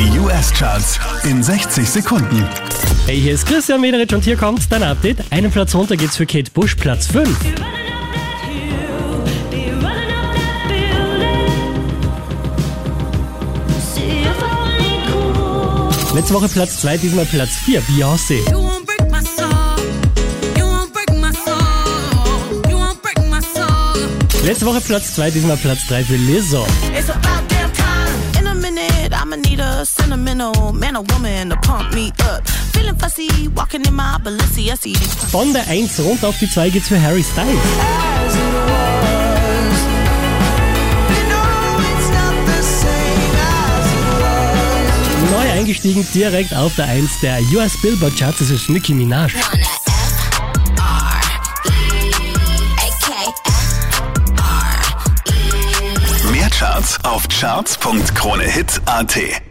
Die US-Charts in 60 Sekunden. Hey, hier ist Christian Mederich und hier kommt dein Update. Einen Platz runter geht's für Kate Bush, Platz 5. Letzte Woche Platz 2, diesmal Platz 4, Beyoncé. Letzte Woche Platz 2, diesmal Platz 3 für Lizzo. A sentimental man or woman to pump me up. Feeling fussy, walking in my Balenciaga. Von der 1 runter auf die 2 geht's für Harry Styles. Neu eingestiegen direkt auf der 1 der US Billboard Charts, das ist Nicki Minaj. Mehr Charts auf charts.kronehit.at.